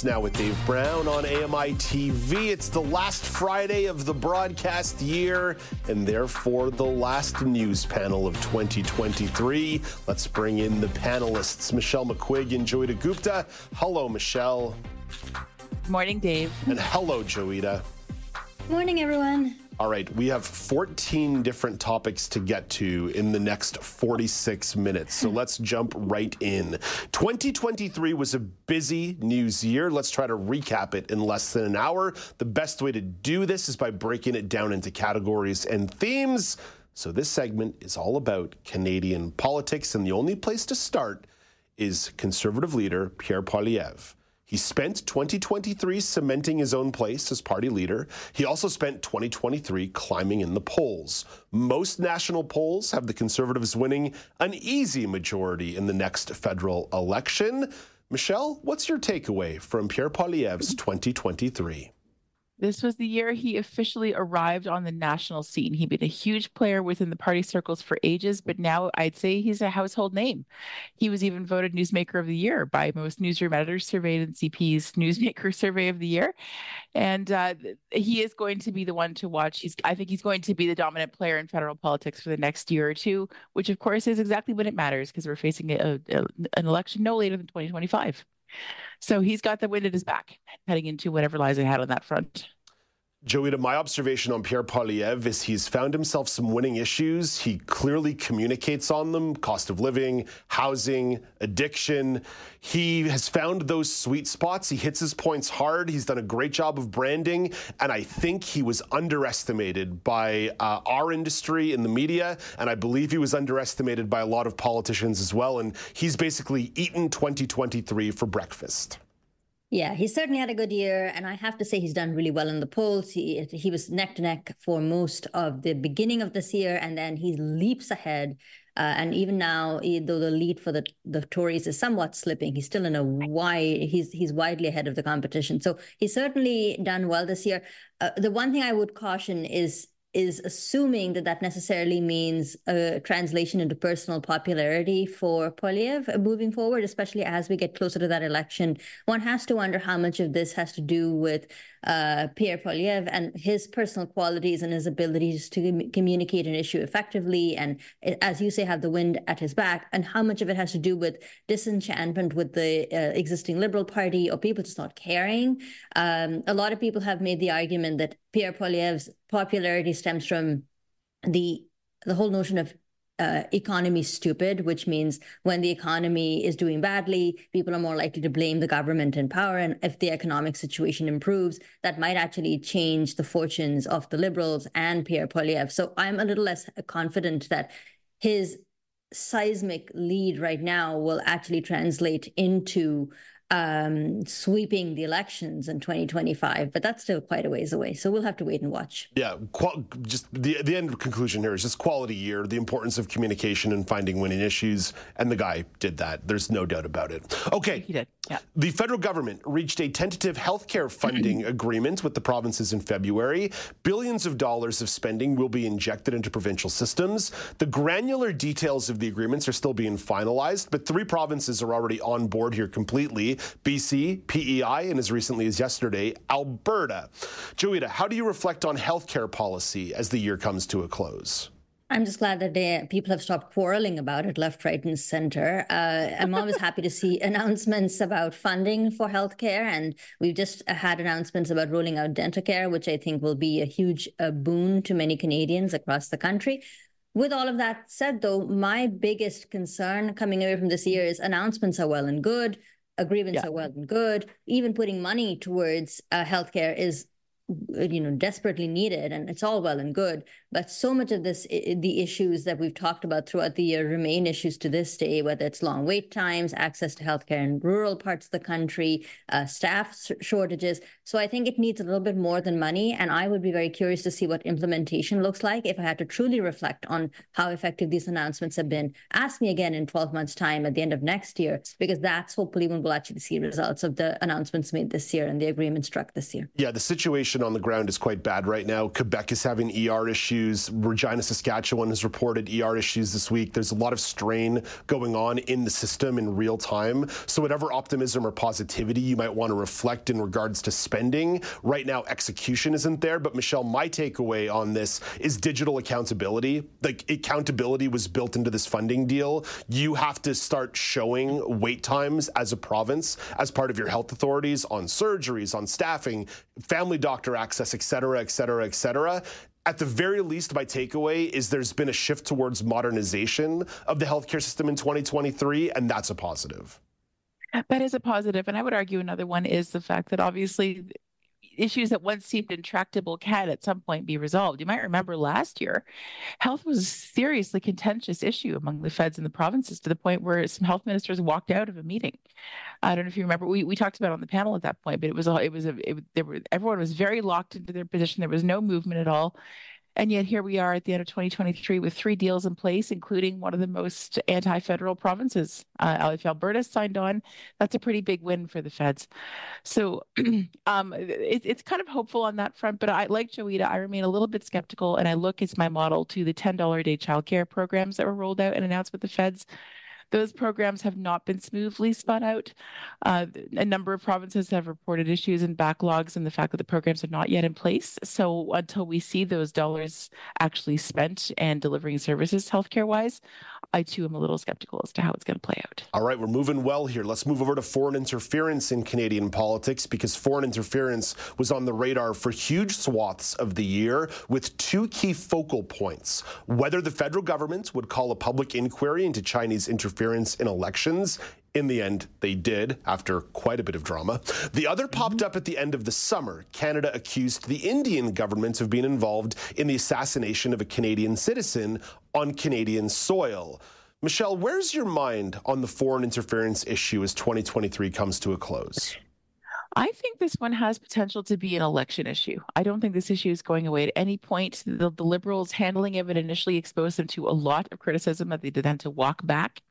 It's now with Dave Brown on AMI TV. It's the last Friday of the broadcast year and therefore the last news panel of 2023. Let's bring in the panelists, Michelle McQuigge and Joeita Gupta. Hello, Michelle. Good Morning, Dave. And hello, Joeita. Morning, everyone. All right, we have 14 different topics to get to in the next 46 minutes. So let's jump right in. 2023 was a busy news year. Let's try to recap it in less than an hour. The best way to do this is by breaking it down into categories and themes. So this segment is all about Canadian politics, and the only place to start is Conservative leader Pierre Poilievre. He spent 2023 cementing his own place as party leader. He also spent 2023 climbing in the polls. Most national polls have the Conservatives winning an easy majority in the next federal election. Michelle, what's your takeaway from Pierre Poilievre's 2023? This was the year he officially arrived on the national scene. He'd been a huge player within the party circles for ages, but now I'd say he's a household name. He was even voted Newsmaker of the Year by most newsroom editors surveyed in CP's Newsmaker Survey of the Year. And uh, he is going to be the one to watch. He's, I think he's going to be the dominant player in federal politics for the next year or two, which of course is exactly when it matters because we're facing a, a, an election no later than 2025. So he's got the wind at his back heading into whatever lies ahead on that front. Joeita, my observation on Pierre Poilievre is he's found himself some winning issues. He clearly communicates on them cost of living, housing, addiction. He has found those sweet spots. He hits his points hard. He's done a great job of branding. And I think he was underestimated by uh, our industry in the media. And I believe he was underestimated by a lot of politicians as well. And he's basically eaten 2023 for breakfast. Yeah, he certainly had a good year, and I have to say he's done really well in the polls. He he was neck to neck for most of the beginning of this year, and then he leaps ahead. Uh, and even now, though the lead for the, the Tories is somewhat slipping, he's still in a wide he's he's widely ahead of the competition. So he's certainly done well this year. Uh, the one thing I would caution is is assuming that that necessarily means a translation into personal popularity for Poilievre moving forward, especially as we get closer to that election. One has to wonder how much of this has to do with uh, Pierre Poilievre and his personal qualities and his abilities to communicate an issue effectively, and as you say, have the wind at his back, and how much of it has to do with disenchantment with the uh, existing Liberal Party or people just not caring. Um, a lot of people have made the argument that Pierre Poilievre's popularity stems from the the whole notion of uh, economy stupid, which means when the economy is doing badly, people are more likely to blame the government in power. And if the economic situation improves, that might actually change the fortunes of the liberals and Pierre Poilievre. So I'm a little less confident that his seismic lead right now will actually translate into um, sweeping the elections in 2025, but that's still quite a ways away. So we'll have to wait and watch. Yeah, qual- just the the end conclusion here is just quality year, the importance of communication and finding winning issues, and the guy did that. There's no doubt about it. Okay, he did. Yeah. The federal government reached a tentative healthcare funding agreement with the provinces in February. Billions of dollars of spending will be injected into provincial systems. The granular details of the agreements are still being finalized, but three provinces are already on board here completely. BC, PEI, and as recently as yesterday, Alberta. Joeita, how do you reflect on healthcare policy as the year comes to a close? I'm just glad that they, people have stopped quarreling about it left, right, and center. Uh, I'm always happy to see announcements about funding for healthcare, and we've just had announcements about rolling out dental care, which I think will be a huge uh, boon to many Canadians across the country. With all of that said, though, my biggest concern coming away from this year is announcements are well and good agreements yeah. are well and good. Even putting money towards uh, healthcare is you know desperately needed and it's all well and good but so much of this the issues that we've talked about throughout the year remain issues to this day whether it's long wait times access to healthcare in rural parts of the country uh, staff shortages so i think it needs a little bit more than money and i would be very curious to see what implementation looks like if i had to truly reflect on how effective these announcements have been ask me again in 12 months time at the end of next year because that's hopefully when we'll actually see results of the announcements made this year and the agreement struck this year yeah the situation situation on the ground is quite bad right now. Quebec is having ER issues. Regina, Saskatchewan has reported ER issues this week. There's a lot of strain going on in the system in real time. So, whatever optimism or positivity you might want to reflect in regards to spending, right now execution isn't there. But, Michelle, my takeaway on this is digital accountability. Like, accountability was built into this funding deal. You have to start showing wait times as a province, as part of your health authorities on surgeries, on staffing, family doctor doctor access, et cetera, et cetera, et cetera. At the very least, my takeaway is there's been a shift towards modernization of the healthcare system in 2023, and that's a positive. That is a positive. And I would argue another one is the fact that obviously issues that once seemed intractable can at some point be resolved. You might remember last year, health was a seriously contentious issue among the feds and the provinces to the point where some health ministers walked out of a meeting. I don't know if you remember. We, we talked about on the panel at that point, but it was all it was a it, there were everyone was very locked into their position. There was no movement at all. And yet here we are at the end of 2023 with three deals in place, including one of the most anti-federal provinces. Uh, if Alberta signed on, that's a pretty big win for the feds. So um, it, it's kind of hopeful on that front. But I, like Joeita, I remain a little bit skeptical, and I look as my model to the $10 a day childcare programs that were rolled out and announced with the feds. Those programs have not been smoothly spun out. Uh, a number of provinces have reported issues and backlogs and the fact that the programs are not yet in place. So until we see those dollars actually spent and delivering services healthcare wise, I too am a little skeptical as to how it's going to play out. All right, we're moving well here. Let's move over to foreign interference in Canadian politics because foreign interference was on the radar for huge swaths of the year with two key focal points whether the federal government would call a public inquiry into Chinese interference in elections in the end, they did, after quite a bit of drama. The other popped up at the end of the summer. Canada accused the Indian government of being involved in the assassination of a Canadian citizen on Canadian soil. Michelle, where's your mind on the foreign interference issue as 2023 comes to a close? I think this one has potential to be an election issue. I don't think this issue is going away at any point. The, the Liberals handling of it initially exposed them to a lot of criticism that they did then to walk back.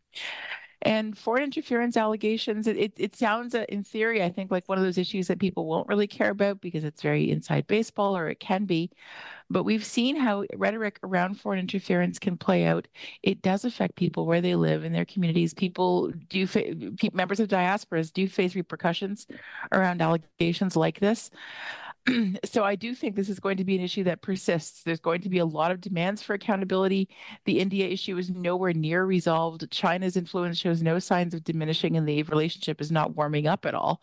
And foreign interference allegations, it, it, it sounds uh, in theory, I think, like one of those issues that people won't really care about because it's very inside baseball, or it can be. But we've seen how rhetoric around foreign interference can play out. It does affect people where they live in their communities. People do, fa- members of diasporas do face repercussions around allegations like this. so I do think this is going to be an issue that persists. There's going to be a lot of demands for accountability. The India issue is nowhere near resolved. China's influence shows no signs of diminishing, and the relationship is not warming up at all.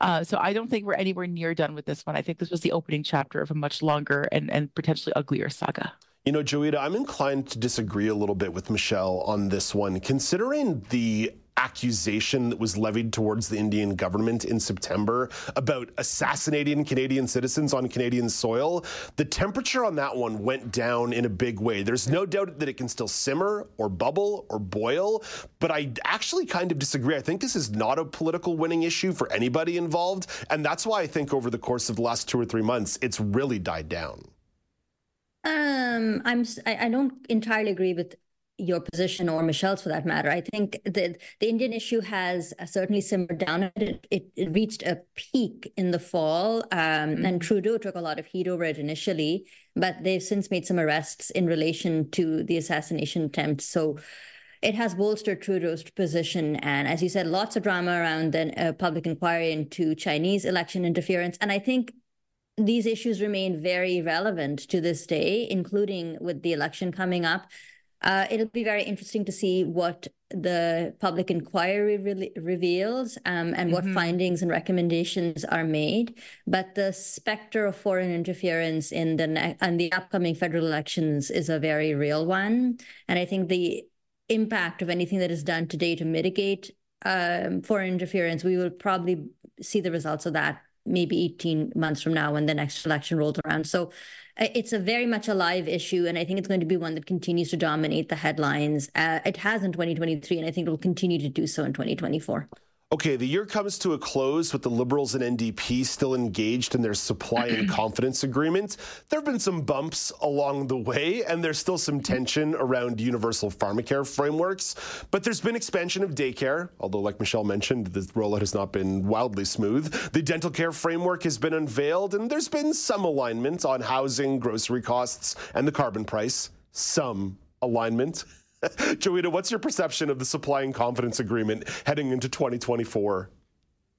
Uh, so I don't think we're anywhere near done with this one. I think this was the opening chapter of a much longer and, and potentially uglier saga. You know, Joeita, I'm inclined to disagree a little bit with Michelle on this one, considering the accusation that was levied towards the Indian government in September about assassinating Canadian citizens on Canadian soil, the temperature on that one went down in a big way. There's no doubt that it can still simmer or bubble or boil, but I actually kind of disagree. I think this is not a political winning issue for anybody involved, and that's why I think over the course of the last two or three months, it's really died down. Um, I'm I, I don't entirely agree with your position or Michelle's for that matter. I think the the Indian issue has uh, certainly simmered down. It, it, it reached a peak in the fall, um, and Trudeau took a lot of heat over it initially, but they've since made some arrests in relation to the assassination attempt. So it has bolstered Trudeau's position. And as you said, lots of drama around the uh, public inquiry into Chinese election interference. And I think these issues remain very relevant to this day, including with the election coming up. Uh, it'll be very interesting to see what the public inquiry re- reveals um, and mm-hmm. what findings and recommendations are made. But the specter of foreign interference in the ne- and the upcoming federal elections is a very real one. And I think the impact of anything that is done today to mitigate um, foreign interference, we will probably see the results of that maybe 18 months from now when the next election rolls around. So it's a very much a live issue, and I think it's going to be one that continues to dominate the headlines. Uh, it has in 2023, and I think it will continue to do so in 2024. Okay, the year comes to a close with the Liberals and NDP still engaged in their supply and confidence agreement. There have been some bumps along the way, and there's still some tension around universal pharmacare frameworks. But there's been expansion of daycare, although, like Michelle mentioned, the rollout has not been wildly smooth. The dental care framework has been unveiled, and there's been some alignment on housing, grocery costs, and the carbon price. Some alignment. Joeita, what's your perception of the supply and confidence agreement heading into 2024?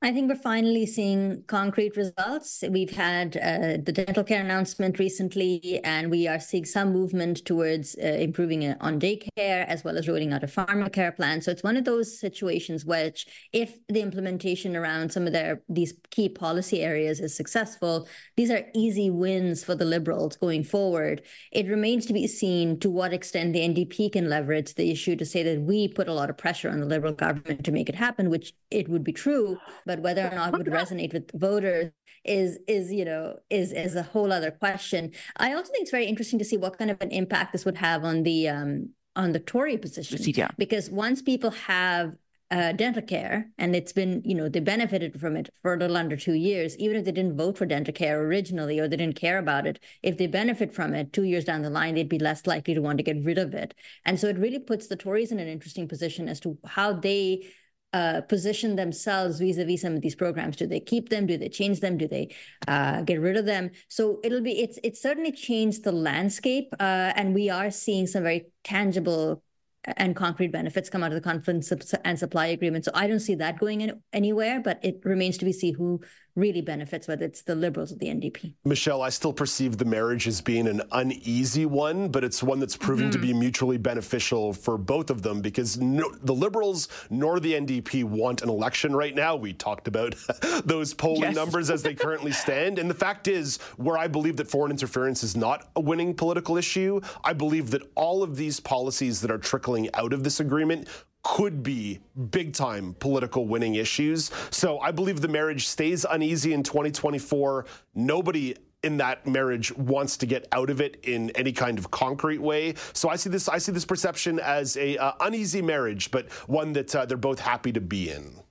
I think we're finally seeing concrete results. We've had uh, the dental care announcement recently, and we are seeing some movement towards uh, improving on daycare as well as rolling out a pharmacare plan. So it's one of those situations which, if the implementation around some of these key policy areas is successful, these are easy wins for the Liberals going forward. It remains to be seen to what extent the NDP can leverage the issue to say that we put a lot of pressure on the Liberal government to make it happen, which it would be true but whether or not it would resonate with voters is is you know is is a whole other question. I also think it's very interesting to see what kind of an impact this would have on the um, on the Tory position. Yeah. Because once people have uh, dental care, and it's been, you know, they benefited from it for a little under two years, even if they didn't vote for dental care originally or they didn't care about it. If they benefit from it two years down the line, they'd be less likely to want to get rid of it. And so it really puts the Tories in an interesting position as to how they uh, position themselves vis-a-vis some of these programs? Do they keep them? Do they change them? Do they uh, get rid of them? So it'll be it's it's certainly changed the landscape uh, and we are seeing some very tangible and concrete benefits come out of the confidence and supply agreement. So i don't see that going in anywhere but it remains to be seen who really benefits, whether it's the Liberals or the NDP. Michelle, I still perceive the marriage as being an uneasy one, but it's one that's proven mm-hmm. to be mutually beneficial for both of them because no, the Liberals nor the NDP want an election right now. We talked about those polling yes. numbers as they currently stand. And the fact is, where I believe that foreign interference is not a winning political issue, I believe that all of these policies that are trickling out of this agreement could be big time political winning issues. So I believe the marriage stays uneasy in 2024. Nobody in that marriage wants to get out of it in any kind of concrete way. So I see this I see this perception as a uh, uneasy marriage, but one that uh, they're both happy to be in.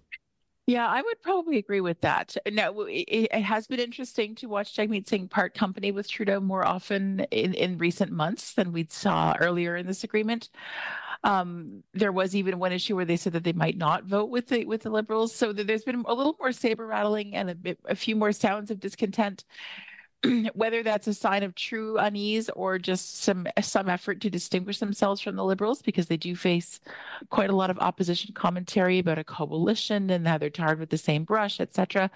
Yeah, I would probably agree with that. Now, it, it, has been interesting to watch Jagmeet Singh part company with Trudeau more often in, in recent months than we saw earlier in this agreement. Um, there was even one issue where they said that they might not vote with the with the Liberals. So there's been a little more saber rattling and a, bit, a few more sounds of discontent. whether that's a sign of true unease or just some some effort to distinguish themselves from the liberals because they do face quite a lot of opposition commentary about a coalition and how they're tarred with the same brush etc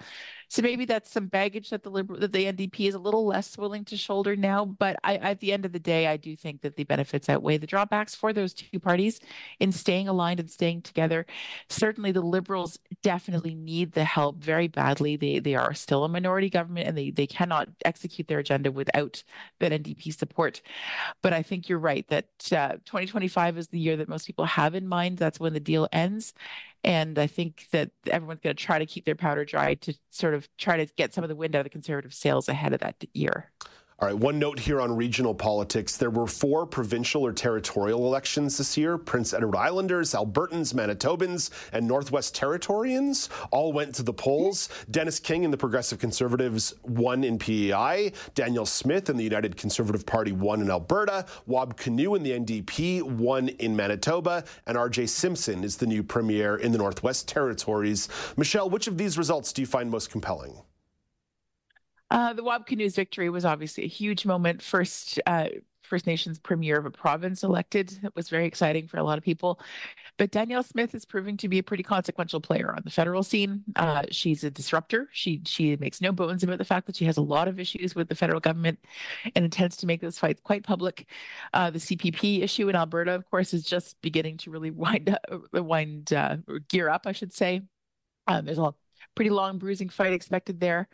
so maybe that's some baggage that the liberal that the NDP is a little less willing to shoulder now. But I, at the end of the day, I do think that the benefits outweigh the drawbacks for those two parties in staying aligned and staying together. Certainly, the Liberals definitely need the help very badly. They they are still a minority government and they they cannot execute their agenda without that NDP support. But I think you're right that uh, 2025 is the year that most people have in mind. That's when the deal ends. And I think that everyone's going to try to keep their powder dry to sort of try to get some of the wind out of the conservative sails ahead of that year. All right, one note here on regional politics. There were four provincial or territorial elections this year. Prince Edward Islanders, Albertans, Manitobans, and Northwest Territorians all went to the polls. Dennis King and the Progressive Conservatives won in PEI. Danielle Smith and the United Conservative Party won in Alberta. Wab Kinew and the NDP won in Manitoba. And RJ Simpson is the new premier in the Northwest Territories. Michelle, which of these results do you find most compelling? Uh, the Wab victory was obviously a huge moment. First, uh, First Nations premier of a province elected. It was very exciting for a lot of people. But Danielle Smith is proving to be a pretty consequential player on the federal scene. Uh, she's a disruptor. She she makes no bones about the fact that she has a lot of issues with the federal government and intends to make those fights quite public. Uh, the CPP issue in Alberta, of course, is just beginning to really wind up, wind uh, gear up, I should say. Um, there's a pretty long bruising fight expected there.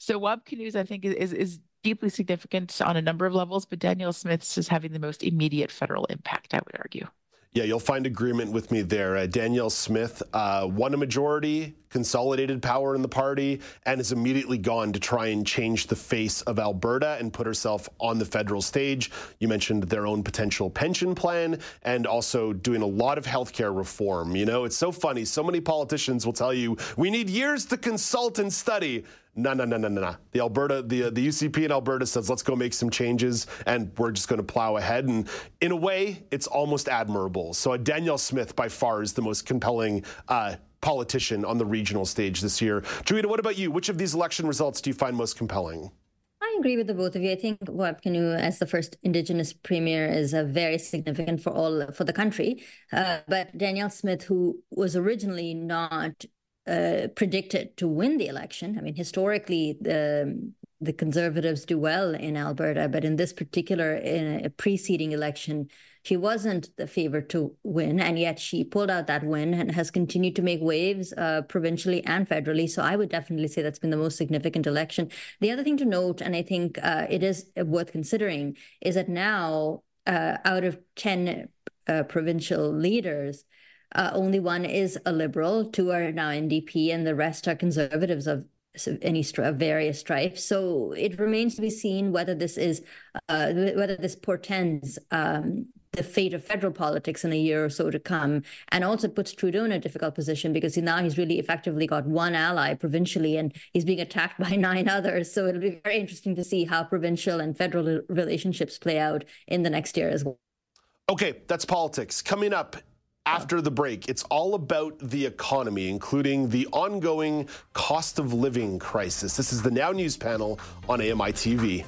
So Wab Kinew's, I think, is is deeply significant on a number of levels, but Danielle Smith's is having the most immediate federal impact, I would argue. Yeah, you'll find agreement with me there. Uh, Danielle Smith uh, won a majority, consolidated power in the party, and has immediately gone to try and change the face of Alberta and put herself on the federal stage. You mentioned their own potential pension plan and also doing a lot of healthcare reform. You know, it's so funny. So many politicians will tell you, we need years to consult and study. No, no, no, no, no, no. The Alberta, the uh, the UCP in Alberta says, let's go make some changes, and we're just going to plow ahead. And in a way, it's almost admirable. So uh, Danielle Smith, by far, is the most compelling. Uh, politician on the regional stage this year. Joeita, what about you? Which of these election results do you find most compelling? I agree with the both of you. I think Wab Kinew, as the first Indigenous premier, is very significant for all for the country. Uh, but Danielle Smith, who was originally not uh, predicted to win the election. I mean, historically, the the Conservatives do well in Alberta, but in this particular in a preceding election, she wasn't the favorite to win, and yet she pulled out that win and has continued to make waves uh, provincially and federally. So I would definitely say that's been the most significant election. The other thing to note, and I think uh, it is worth considering, is that now uh, out of ten uh, provincial leaders, uh, only one is a liberal, two are now NDP, and the rest are conservatives of any various stripes. So it remains to be seen whether this is uh, whether this portends um, the fate of federal politics in a year or so to come, and also puts Trudeau in a difficult position because now he's really effectively got one ally provincially, and he's being attacked by nine others. So it'll be very interesting to see how provincial and federal relationships play out in the next year as well. Okay, that's politics. Coming up after the break, it's all about the economy, including the ongoing cost of living crisis. This is the Now News panel on AMI TV.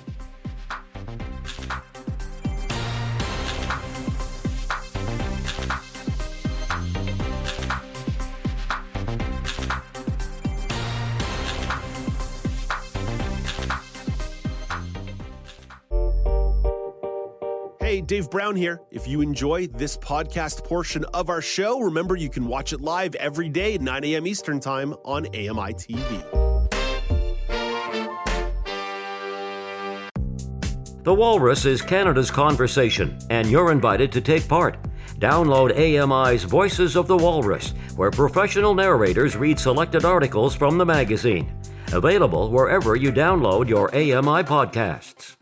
Hey, Dave Brown here. If you enjoy this podcast portion of our show, remember you can watch it live every day at 9 a.m. Eastern Time on AMI TV. The Walrus is Canada's conversation, and you're invited to take part. Download AMI's Voices of the Walrus, where professional narrators read selected articles from the magazine. Available wherever you download your AMI podcasts.